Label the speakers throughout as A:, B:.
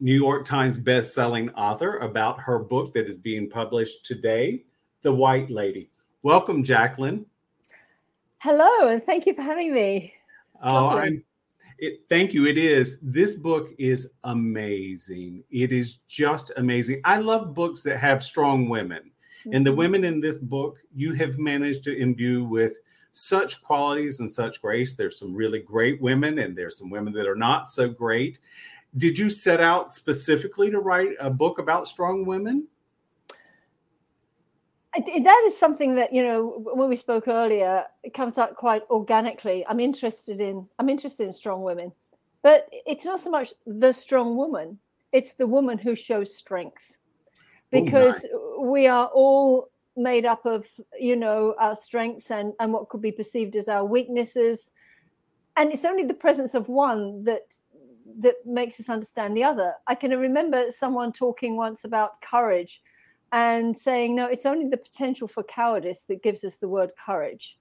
A: New York Times best-selling author about her book that is being published today, The White Lady. Welcome, Jacqueline.
B: Hello, and thank you for having me.
A: Oh, I'm it, thank you. It is. This book is amazing. It is just amazing. I love books that have strong women. Mm-hmm. And the mm-hmm. women in this book, you have managed to imbue with such qualities and such grace. There's some really great women, and there's some women that are not so great did you set out specifically to write a book about strong women?
B: That is something that you know when we spoke earlier, it comes out quite organically. I'm interested in I'm interested in strong women, but it's not so much the strong woman; it's the woman who shows strength, because oh we are all made up of you know our strengths and and what could be perceived as our weaknesses, and it's only the presence of one that that makes us understand the other. I can remember someone talking once about courage and saying, no, it's only the potential for cowardice that gives us the word courage,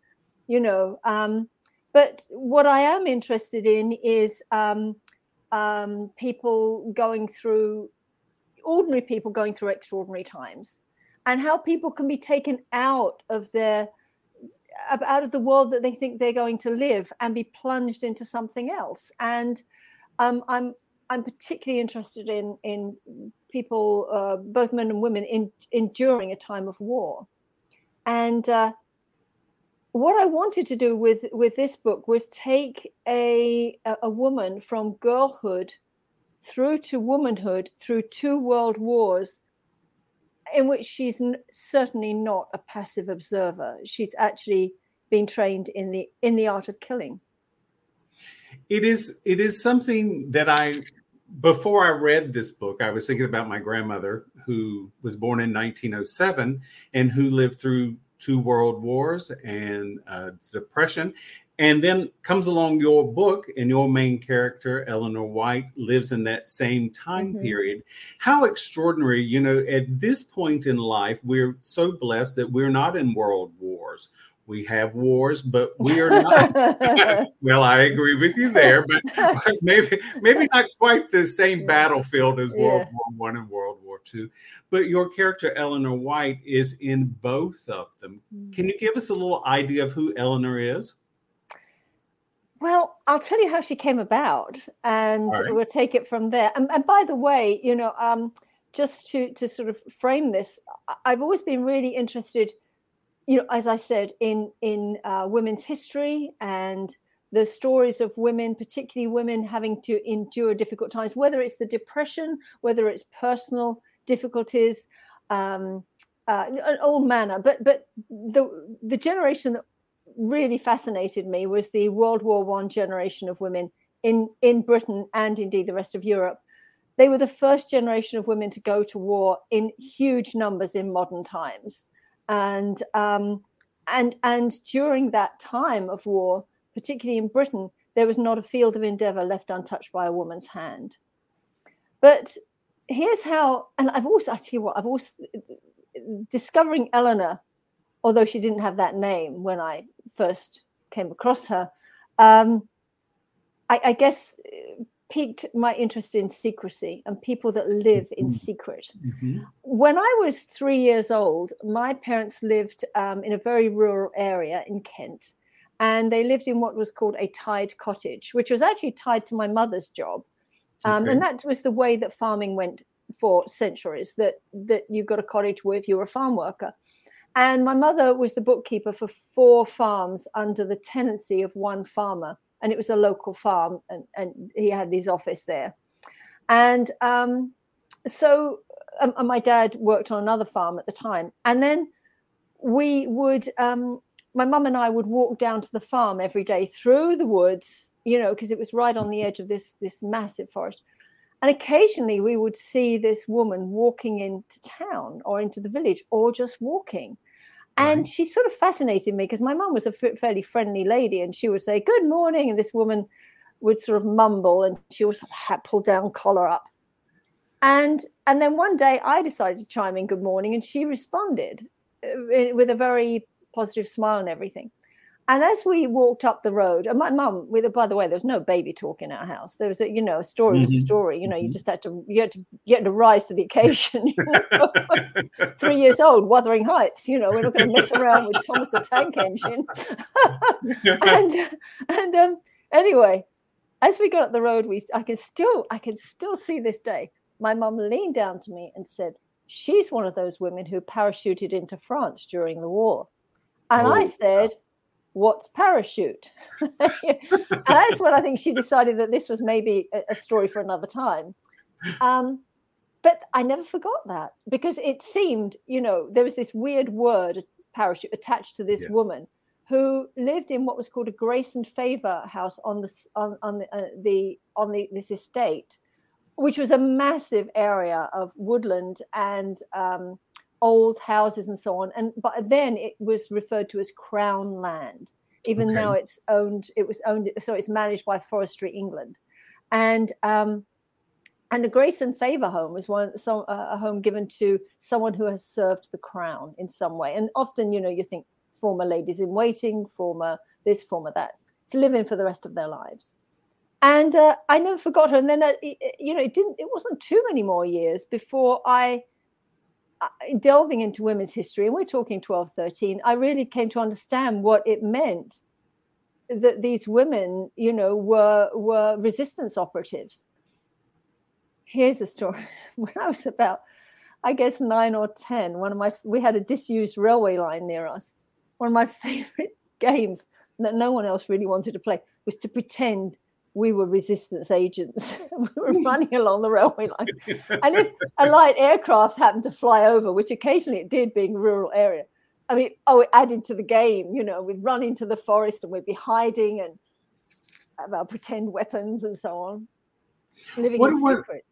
B: you know. Um, but what I am interested in is um, um, people going through, ordinary people going through extraordinary times, and how people can be taken out of their out of the world that they think they're going to live and be plunged into something else and um, I'm I'm particularly interested in in people, uh, both men and women, in enduring a time of war, and uh, what I wanted to do with with this book was take a a woman from girlhood through to womanhood through two world wars in which she's n- certainly not a passive observer. She's actually been trained in the in the art of killing
A: it is it is something that I before I read this book, I was thinking about my grandmother who was born in 1907 and who lived through two world wars and uh, depression. And then comes along your book, and your main character, Elinor White, lives in that same time mm-hmm. period. How extraordinary, you know, at this point in life, we're so blessed that we're not in world wars we have wars, but we are not. well, I agree with you there, but, maybe maybe not quite the same yeah. battlefield as World War One and World War Two. But your character Elinor White is in both of them. Mm. Can you give us a little idea of who Elinor is?
B: Well, I'll tell you how she came about, and right. we'll take it from there. And, and by the way, you know, um, just to to sort of frame this, I've always been really interested you know, as I said, in in uh, women's history and the stories of women, particularly women having to endure difficult times, whether it's the depression, whether it's personal difficulties, um, uh, all manner. But but the the generation that really fascinated me was the World War One generation of women in in Britain and indeed the rest of Europe. They were the first generation of women to go to war in huge numbers in modern times and um, and and during that time of war, particularly in Britain, there was not a field of endeavor left untouched by a woman's hand. But here's how, and I've also I tell you what, I've also discovering Elinor, although she didn't have that name when I first came across her. Um, I, I guess piqued my interest in secrecy and people that live in mm-hmm. secret. Mm-hmm. When I was three years old, my parents lived um, in a very rural area in Kent, and they lived in what was called a tied cottage, which was actually tied to my mother's job. Um, okay. And that was the way that farming went for centuries. That that you got a cottage with you were a farm worker. And my mother was the bookkeeper for four farms under the tenancy of one farmer and it was a local farm, and, and he had his office there. And um, so um, and my dad worked on another farm at the time. And then we would, um, my mum and I would walk down to the farm every day through the woods, you know, because it was right on the edge of this this massive forest. And occasionally we would see this woman walking into town or into the village or just walking. And right. she sort of fascinated me because my mum was a f- fairly friendly lady and she would say, Good morning. And this woman would sort of mumble and she always had pull down collar up. And and then one day I decided to chime in good morning and she responded uh, with a very positive smile and everything. And as we walked up the road, and my mum, with by the way, there was no baby talk in our house. There was a, you know, a story was mm-hmm. a story. You know, you mm-hmm. just had to you had to you had to rise to the occasion. You know? Three years old, Wuthering Heights. You know, we're not going to mess around with Thomas the Tank Engine. and and um, anyway, as we got up the road, we I can still I can still see this day. My mum leaned down to me and said, "She's one of those women who parachuted into France during the war." And oh. I said what's parachute? and that's when I think she decided that this was maybe a, a story for another time. Um, but I never forgot that because it seemed, you know, there was this weird word, parachute, attached to this yeah. woman who lived in what was called a grace and favor house on the on, on the, uh, the on the this estate, which was a massive area of woodland and um, old houses and so on. And but then it was referred to as crown land, even okay. though it's owned. It was owned, so it's managed by Forestry England, and um, and the Grace and Favor home was one some, uh, a home given to someone who has served the crown in some way. And often, you know, you think former ladies in waiting, former this, former that, to live in for the rest of their lives. And uh, I never forgot her. And then, uh, you know, it didn't. It wasn't too many more years before I Uh, delving into women's history, and we're talking 12, 13, I really came to understand what it meant that these women, you know, were were resistance operatives. Here's a story. When I was about, I guess nine or ten, one of my we had a disused railway line near us. One of my favorite games that no one else really wanted to play was to pretend we were resistance agents. we were hmm. running along the railway line. And if a light aircraft happened to fly over, which occasionally it did being a rural area, I mean, oh, it added to the game. You know, we'd run into the forest and we'd be hiding and have our pretend weapons and so on, living what, in secret.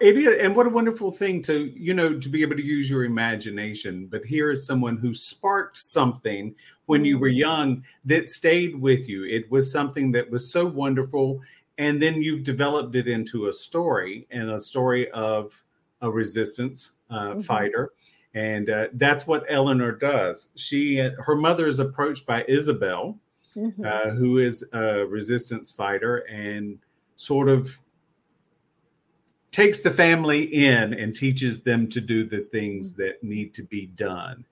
A: It is, and what a wonderful thing to you know to be able to use your imagination. But here is someone who sparked something when you were mm-hmm. young that stayed with you. It was something that was so wonderful. And then you've developed it into a story and a story of a resistance uh, mm-hmm. fighter. And uh, that's what Elinor does. She, her mother is approached by Isabel, mm-hmm. uh, who is a resistance fighter, and sort of takes the family in and teaches them to do the things that need to be done.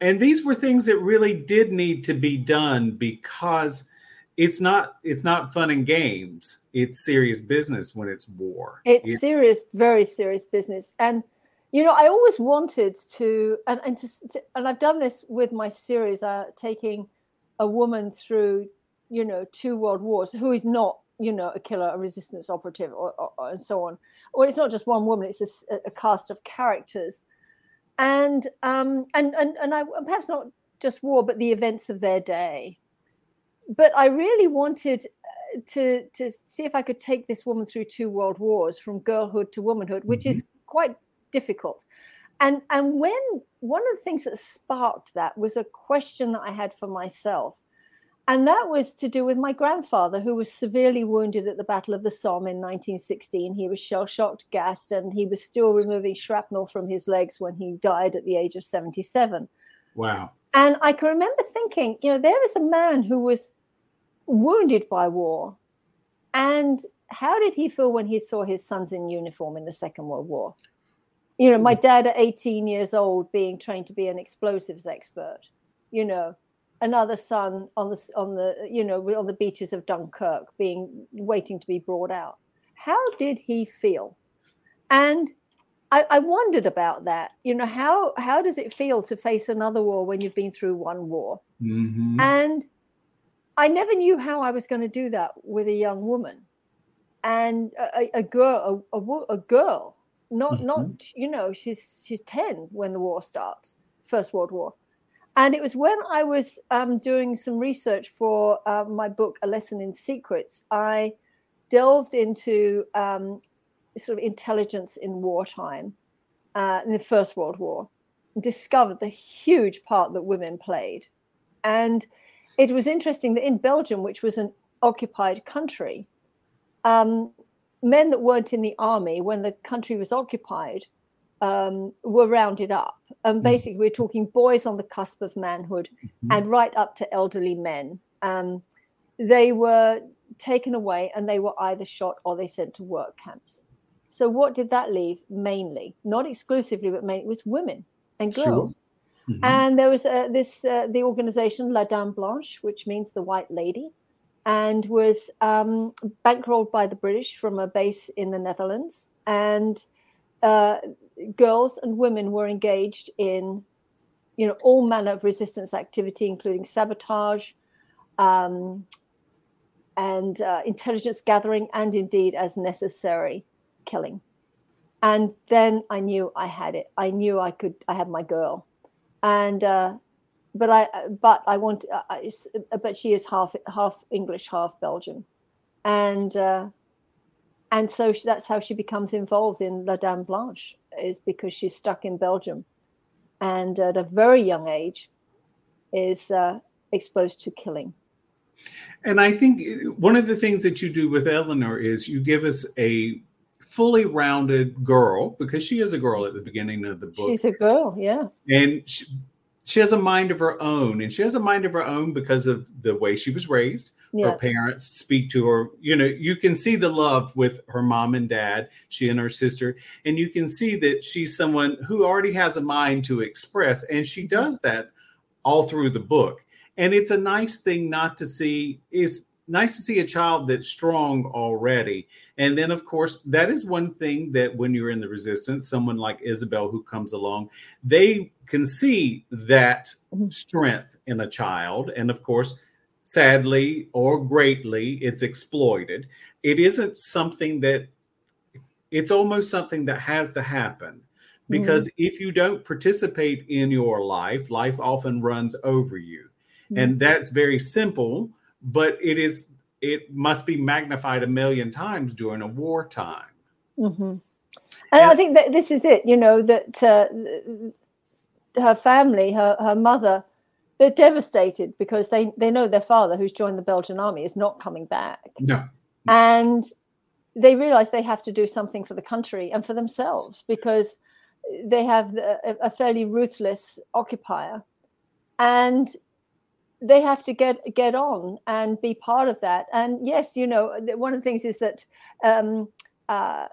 A: And these were things that really did need to be done because it's not it's not fun and games. It's serious business when it's war.
B: It's, it's serious very serious business. And you know i always wanted to and and, to, to, and i've done this with my series uh, taking a woman through you know two world wars who is not you know a killer a resistance operative or, or, or and so on well it's not just one woman it's a, a cast of characters and um, and and and I perhaps not just war, but the events of their day. But I really wanted uh, to to see if I could take this woman through two world wars, from girlhood to womanhood, which mm-hmm. is quite difficult. And and when one of the things that sparked that was a question that I had for myself and that was to do with my grandfather, who was severely wounded at the Battle of the Somme in 1916. He was shell shocked, gassed, and he was still removing shrapnel from his legs when he died at the age of 77.
A: Wow.
B: And I can remember thinking, you know, there is a man who was wounded by war. And how did he feel when he saw his sons in uniform in the Second World War? You know, my hmm. dad at 18 years old being trained to be an explosives expert, you know, another son on the on the you know on the beaches of Dunkirk, being waiting to be brought out. How did he feel? And I, I wondered about that. You know, how how does it feel to face another war when you've been through one war? Mm-hmm. And I never knew how I was going to do that with a young woman and a, a girl, a, a, a, girl, not mm-hmm. not you know, she's she's ten when the war starts, First World War, and it was when I was um, doing some research for uh, my book, A Lesson in Secrets, I delved into um, sort of intelligence in wartime, uh, in the First World War, and discovered the huge part that women played. And it was interesting that in Belgium, which was an occupied country, um, men that weren't in the army when the country was occupied um, were rounded up. And hmm. basically, we're talking boys on the cusp of manhood mm-hmm. and right up to elderly men. Um, they were taken away and they were either shot or they sent to work camps. So, what did that leave mainly? Not exclusively, but mainly, it was women and girls. Sure. Mm-hmm. And there was uh, this uh, the organization La Dame Blanche, which means the White Lady, and was um, bankrolled by the British from a base in the Netherlands. And uh, girls and women were engaged in, you know, all manner of resistance activity, including sabotage, um, and uh, intelligence gathering, and indeed, as necessary, killing. And then I knew I had it. I knew I could. I had my girl, and uh, but I but I want. Uh, but she is half half English, half Belgian, and uh, and so she, that's how she becomes involved in La Dame Blanche is because she's stuck in Belgium, and at a very young age, is uh, exposed to killing.
A: And I think one of the things that you do with Elinor is you give us a fully rounded girl because she is a girl at the beginning of the book.
B: She's a girl, yeah.
A: And she, she has a mind of her own, and she has a mind of her own because of the way she was raised. Yeah. Her parents speak to her. You know, you can see the love with her mom and dad, she and her sister, and you can see that she's someone who already has a mind to express, and she does that all through the book and it's a nice thing not to see is nice to see a child that's strong already and then of course that is one thing that when you're in the resistance someone like isabel who comes along they can see that strength in a child and of course sadly or greatly it's exploited it isn't something that it's almost something that has to happen because mm-hmm. if you don't participate in your life life often runs over you Mm-hmm. And that's very simple, but it is it must be magnified a million times during a wartime.
B: Mm-hmm. And, and, I think that this is it, you know, that uh, her family, her, her mother, they're devastated because they, they know their father, who's joined the Belgian army, is not coming back.
A: No.
B: And they realize they have to do something for the country and for themselves because they have a, a fairly ruthless occupier. And they have to get get on and be part of that. And yes, you know, one of the things is that um, uh,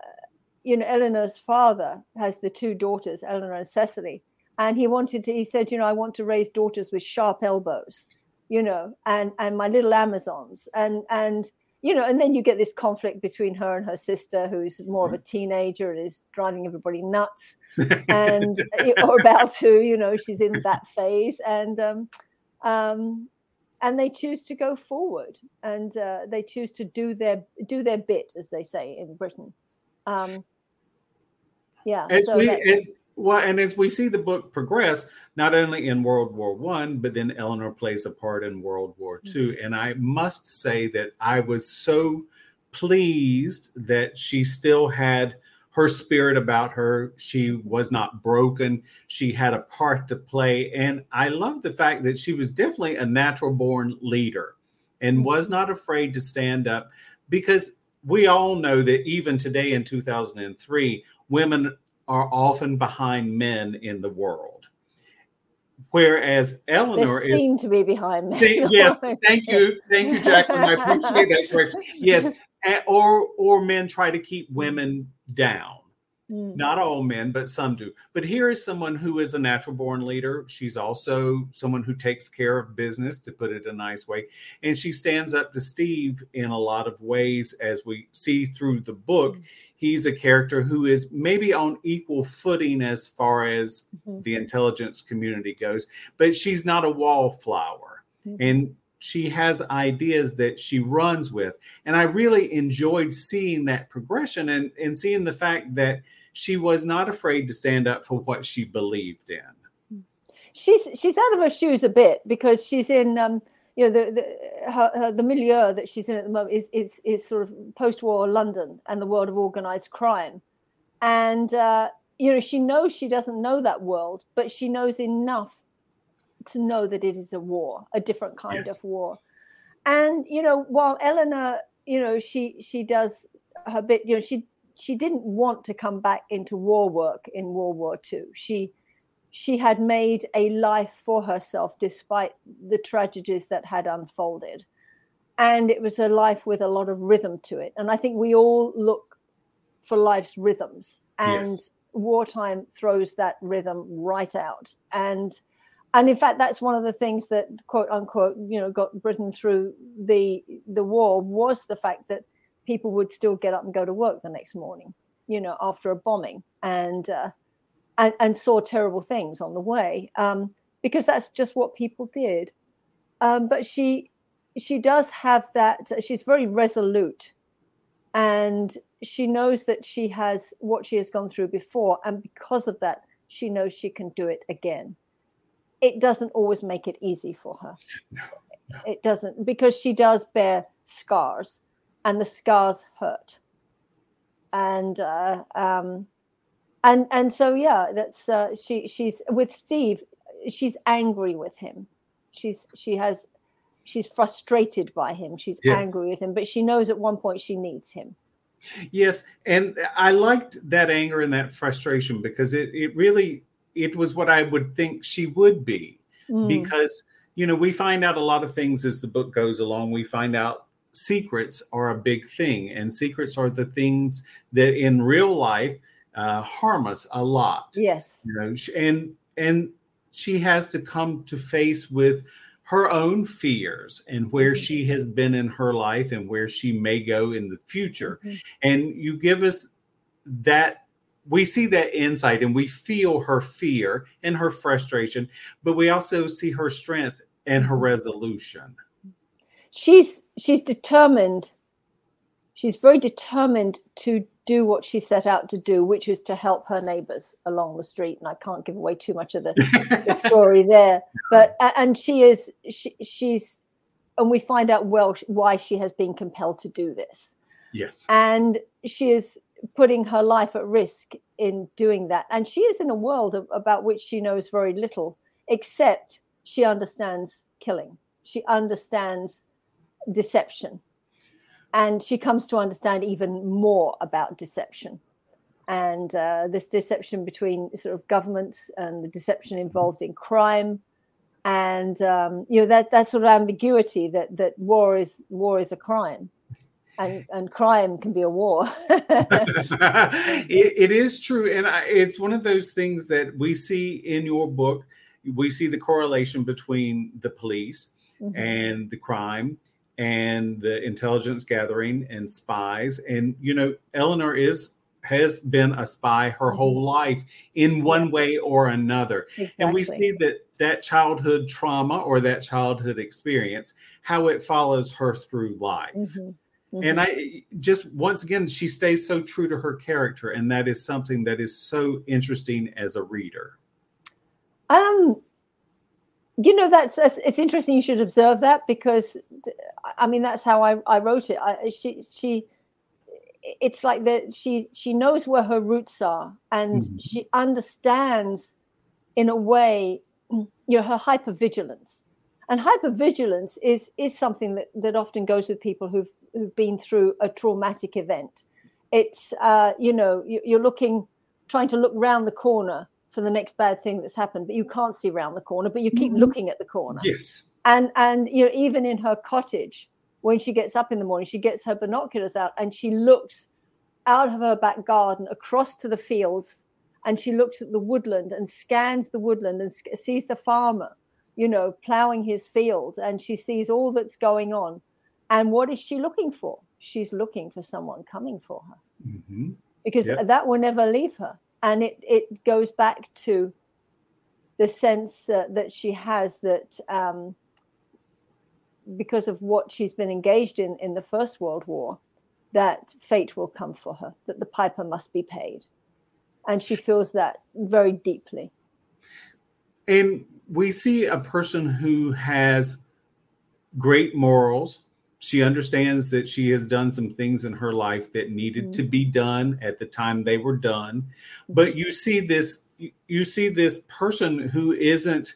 B: you know Elinor's father has the two daughters, Elinor and Cecily, and he wanted to. He said, you know, I want to raise daughters with sharp elbows, you know, and and my little Amazons, and and you know, and then you get this conflict between her and her sister, who's more of a teenager and is driving everybody nuts, and or about to, you know, she's in that phase, and um, um, and they choose to go forward and uh, they choose to do their do their bit, as they say in Britain. Um, yeah.
A: As so we, as, well, and as we see the book progress, not only in World War One, but then Elinor plays a part in World War 2 mm-hmm. And I must say that I was so pleased that she still had her spirit about her. She was not broken. She had a part to play. And I love the fact that she was definitely a natural born leader and mm-hmm. was not afraid to stand up because we all know that even today in 2003, women are often behind men in the world. Whereas Elinor
B: they seem is, to be behind men.
A: See, yes, thank you, thank you, Jacqueline. I appreciate that correction. Yes, or or men try to keep women down. Mm. Not all men, but some do. But here is someone who is a natural born leader. She's also someone who takes care of business, to put it a nice way. And she stands up to Steve in a lot of ways, as we see through the book. Mm. He's a character who is maybe on equal footing as far as mm-hmm. the intelligence community goes, but she's not a wallflower. Mm-hmm. And she has ideas that she runs with. And I really enjoyed seeing that progression and, and seeing the fact that she was not afraid to stand up for what she believed in.
B: She's she's out of her shoes a bit because she's in um, you know the the, her, her, the milieu that she's in at the moment is is is sort of post-war London and the world of organized crime, and uh, you know she knows she doesn't know that world, but she knows enough to know that it is a war, a different kind yes. of war, and you know while Elinor, you know she she does her bit, you know she she didn't want to come back into war work in World War II. She she had made a life for herself despite the tragedies that had unfolded. And it was a life with a lot of rhythm to it. And I think we all look for life's rhythms. And yes. wartime throws that rhythm right out. And and in fact that's one of the things that quote unquote you know got britain through the the war was the fact that people would still get up and go to work the next morning you know after a bombing and uh, and, and saw terrible things on the way um, because that's just what people did. Um, but she she does have that. She's very resolute, and she knows that she has what she has gone through before, and because of that, she knows she can do it again. It doesn't always make it easy for her. No, no. It doesn't because she does bear scars, and the scars hurt. And uh, um, and and so yeah that's uh, she she's with steve she's angry with him. She's she has she's frustrated by him. She's yes. angry with him but she knows at one point she needs him.
A: Yes and i liked that anger and that frustration because it, it really it was what i would think she would be. Mm. because you know we find out a lot of things as the book goes along. We find out secrets are a big thing and secrets are the things that in real life uh, harm us a lot.
B: Yes.
A: You know, and and she has to come to face with her own fears and where mm-hmm. she has been in her life and where she may go in the future. Mm-hmm. And you give us that we see that insight and we feel her fear and her frustration, but we also see her strength and her resolution.
B: She's she's determined. She's very determined to do what she set out to do, which is to help her neighbors along the street. And I can't give away too much of the, the story there, but and she is she, she's and we find out well why she has been compelled to do this.
A: Yes,
B: and she is putting her life at risk in doing that, and she is in a world of, about which she knows very little, except she understands killing. She understands deception and she comes to understand even more about deception. And uh, this deception between sort of governments and the deception involved in crime. And um, you know that that sort of ambiguity that that war is war is a crime. And and crime can be a war.
A: It, it is true. And I, it's one of those things that we see in your book. We see the correlation between the police mm-hmm. and the crime and the intelligence gathering and spies. And you know, Elinor is has been a spy her mm-hmm. whole life in one way or another. Exactly. And we see that that childhood trauma or that childhood experience, how it follows her through life. Mm-hmm. Mm-hmm. And I just once again, she stays so true to her character, and that is something that is so interesting as a reader.
B: Um, you know that's, that's, it's interesting you should observe that because i mean that's how i, I wrote it. I, she she it's like that she she knows where her roots are and mm-hmm. she understands in a way you know her hypervigilance. And hypervigilance is is something that that often goes with people who've who've been through a traumatic event. It's uh you know you're looking trying to look round the corner for the next bad thing that's happened, but you can't see round the corner, but you keep mm-hmm. looking at the corner.
A: Yes.
B: And and you know, even in her cottage, when she gets up in the morning, she gets her binoculars out and she looks out of her back garden across to the fields and she looks at the woodland and scans the woodland and sees the farmer, you know, plowing his field and she sees all that's going on. And what is she looking for? She's looking for someone coming for her mm-hmm. because yep. that will never leave her and it it goes back to the sense uh, that she has that um, because of what she's been engaged in in the First World War, that fate will come for her, that the piper must be paid, and she feels that very deeply.
A: And we see a person who has great morals. She understands that she has done some things in her life that needed mm-hmm. to be done at the time they were done. But you see this you see this person who isn't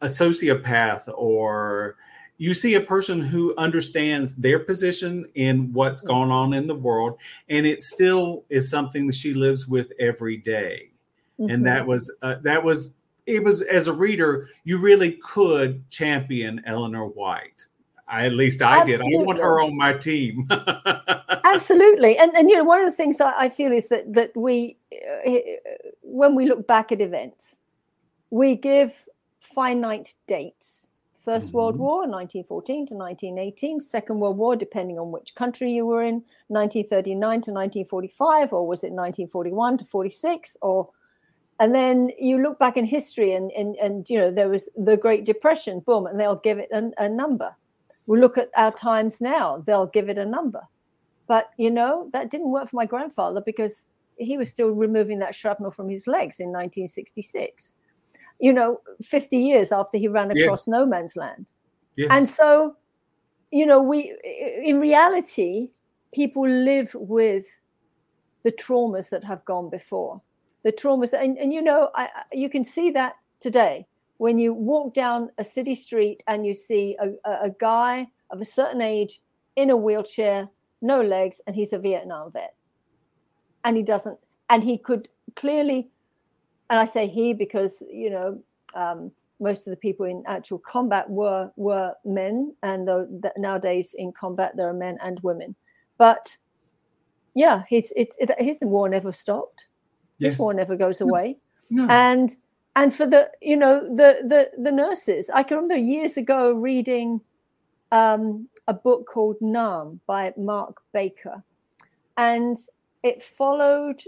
A: a sociopath or you see a person who understands their position in what's mm-hmm. going on in the world and it still is something that she lives with every day. Mm-hmm. and that was uh, that was it was as a reader you really could champion elinor white I, at least i Absolutely. did i want her on my team
B: Absolutely, and and you know one of the things I, I feel is that that we, uh, when we look back at events, we give finite dates. 1st mm-hmm. World War, 1914 to 1918. Second World War, depending on which country you were in, 1939 to 1945, or was it 1941 to 46, or and then you look back in history and, and, and you know there was the great depression boom and they'll give it a, a number we look at our times now. They'll give it a number. But you know that didn't work for my grandfather because he was still removing that shrapnel from his legs in 1966 you know 50 years after he ran across yes. no man's land. Yes. and so you know we in reality people live with the traumas that have gone before. The traumas and, and you know I, you can see that today when you walk down a city street and you see a, a, guy of a certain age in a wheelchair no legs, and he's a Vietnam vet. And he doesn't, and he could clearly, and I say he because, you know, um, most of the people in actual combat were were men, and the, nowadays in combat there are men and women. But yeah, his it, it, his war never stopped. Yes. His war never goes away. No. And and for the you know the the the nurses, I can remember years ago reading um, a book called Nam by Mark Baker. And it followed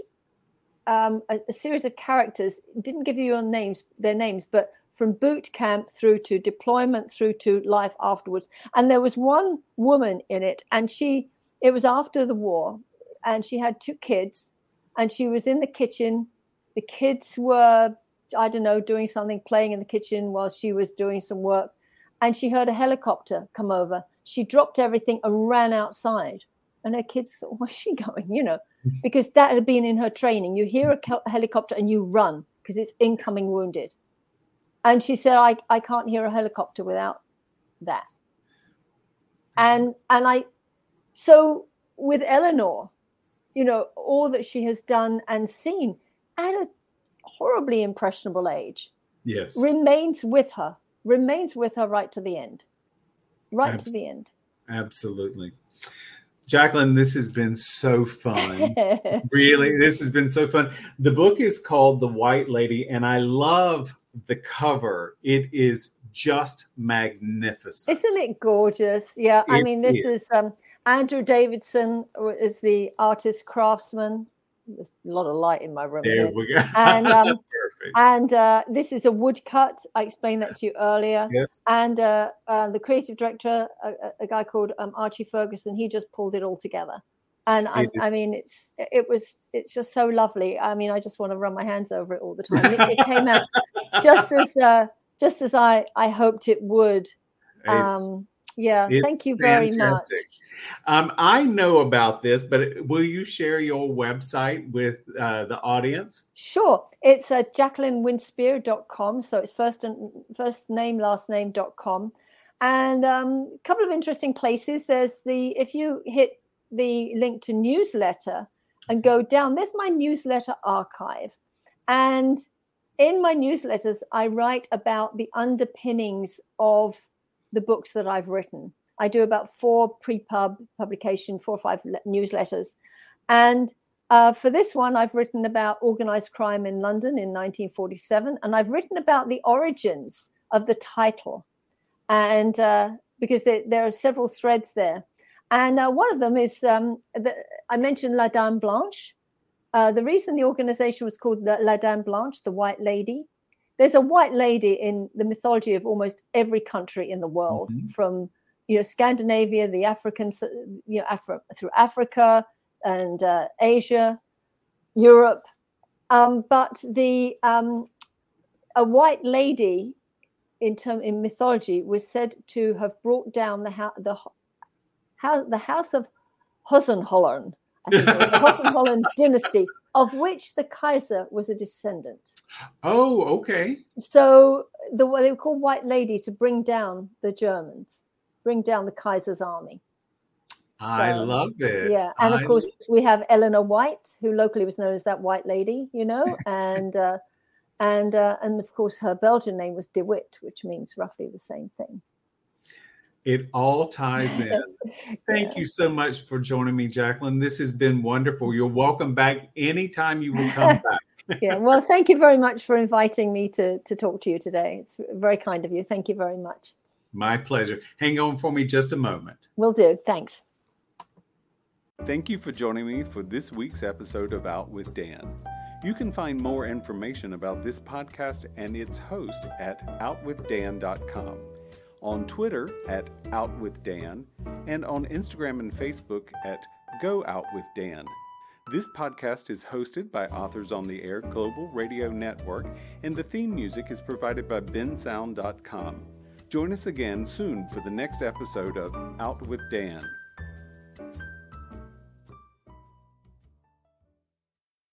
B: um, a, a, series of characters, it didn't give you your names, their names, but from boot camp through to deployment through to life afterwards. And there was one woman in it, and she, it was after the war, and she had two kids, and she was in the kitchen. The kids were, I don't know, doing something, playing in the kitchen while she was doing some work and she heard a helicopter come over. She dropped everything and ran outside. And her kids thought, where's she going? You know, because that had been in her training. You hear a helicopter and you run because it's incoming wounded. And she said, I, I can't hear a helicopter without that. Mm-hmm. And and I so with Elinor, you know, all that she has done and seen at a horribly impressionable age
A: yes
B: remains with her remains with her right to the end. Right Abs- to the end.
A: Absolutely. Jacqueline, this has been so fun. really, this has been so fun. The book is called The White Lady, and I love the cover. It is just magnificent.
B: Isn't it gorgeous? Yeah, it I mean, this is, is um, Andrew Davidson is the artist craftsman there's a lot of light in my room. There we go. And um, and uh, this is a woodcut. I explained that to you earlier.
A: Yes.
B: And uh, uh, the creative director, a, a guy called um, Archie Ferguson, he just pulled it all together. And I, I, mean, it's it was it's just so lovely. I mean, I just want to run my hands over it all the time. It, it came out just as uh, just as I I hoped it would. Um, yeah, thank you very fantastic. much.
A: Um, I know about this, but will you share your website with uh, the audience?
B: Sure. It's uh, jacquelinewinspear.com. So it's first and first name, last name.com. And um, a couple of interesting places. There's the, if you hit the link to newsletter and go down, there's my newsletter archive. And in my newsletters, I write about the underpinnings of the books that I've written. I do about four pre-pub publication, four or five newsletters, and uh, for this one, I've written about organized crime in London in 1947, and I've written about the origins of the title, and uh, because there, there, are several threads there, and uh, one of them is um, the, I mentioned La Dame Blanche. Uh, the reason the organization was called La Dame Blanche, the White Lady, there's a white lady in the mythology of almost every country in the world, mm-hmm. from you know Scandinavia, the Africans, you know, Afri- through Africa and uh, Asia, Europe. Um, but the um, a white lady in term in mythology, was said to have brought down the house the house the house of Hohenzollern, the Hohenzollern dynasty, of which the Kaiser was a descendant.
A: Oh, okay.
B: So the what they were called White Lady to bring down the Germans, bring down the Kaiser's army.
A: I so, love it.
B: Yeah, and of course we have Elinor White, who locally was known as that White Lady, you know, and uh, and uh, and of course her Belgian name was De Witt, which means roughly the same thing.
A: It all ties in. Thank yeah. you so much for joining me, Jacqueline. This has been wonderful. You're welcome back anytime you will come back.
B: yeah, well, thank you very much for inviting me to to talk to you today. It's very kind of you. Thank you very much.
A: My pleasure. Hang on for me just a moment.
B: Will do. Thanks.
A: Thank you for joining me for this week's episode of Out with Dan. You can find more information about this podcast and its host at outwithdan.com, on Twitter at outwithdan, and on Instagram and Facebook at Go Out with Dan. This podcast is hosted by Authors on the Air Global Radio Network, and the theme music is provided by bensound.com. Join us again soon for the next episode of Out with Dan.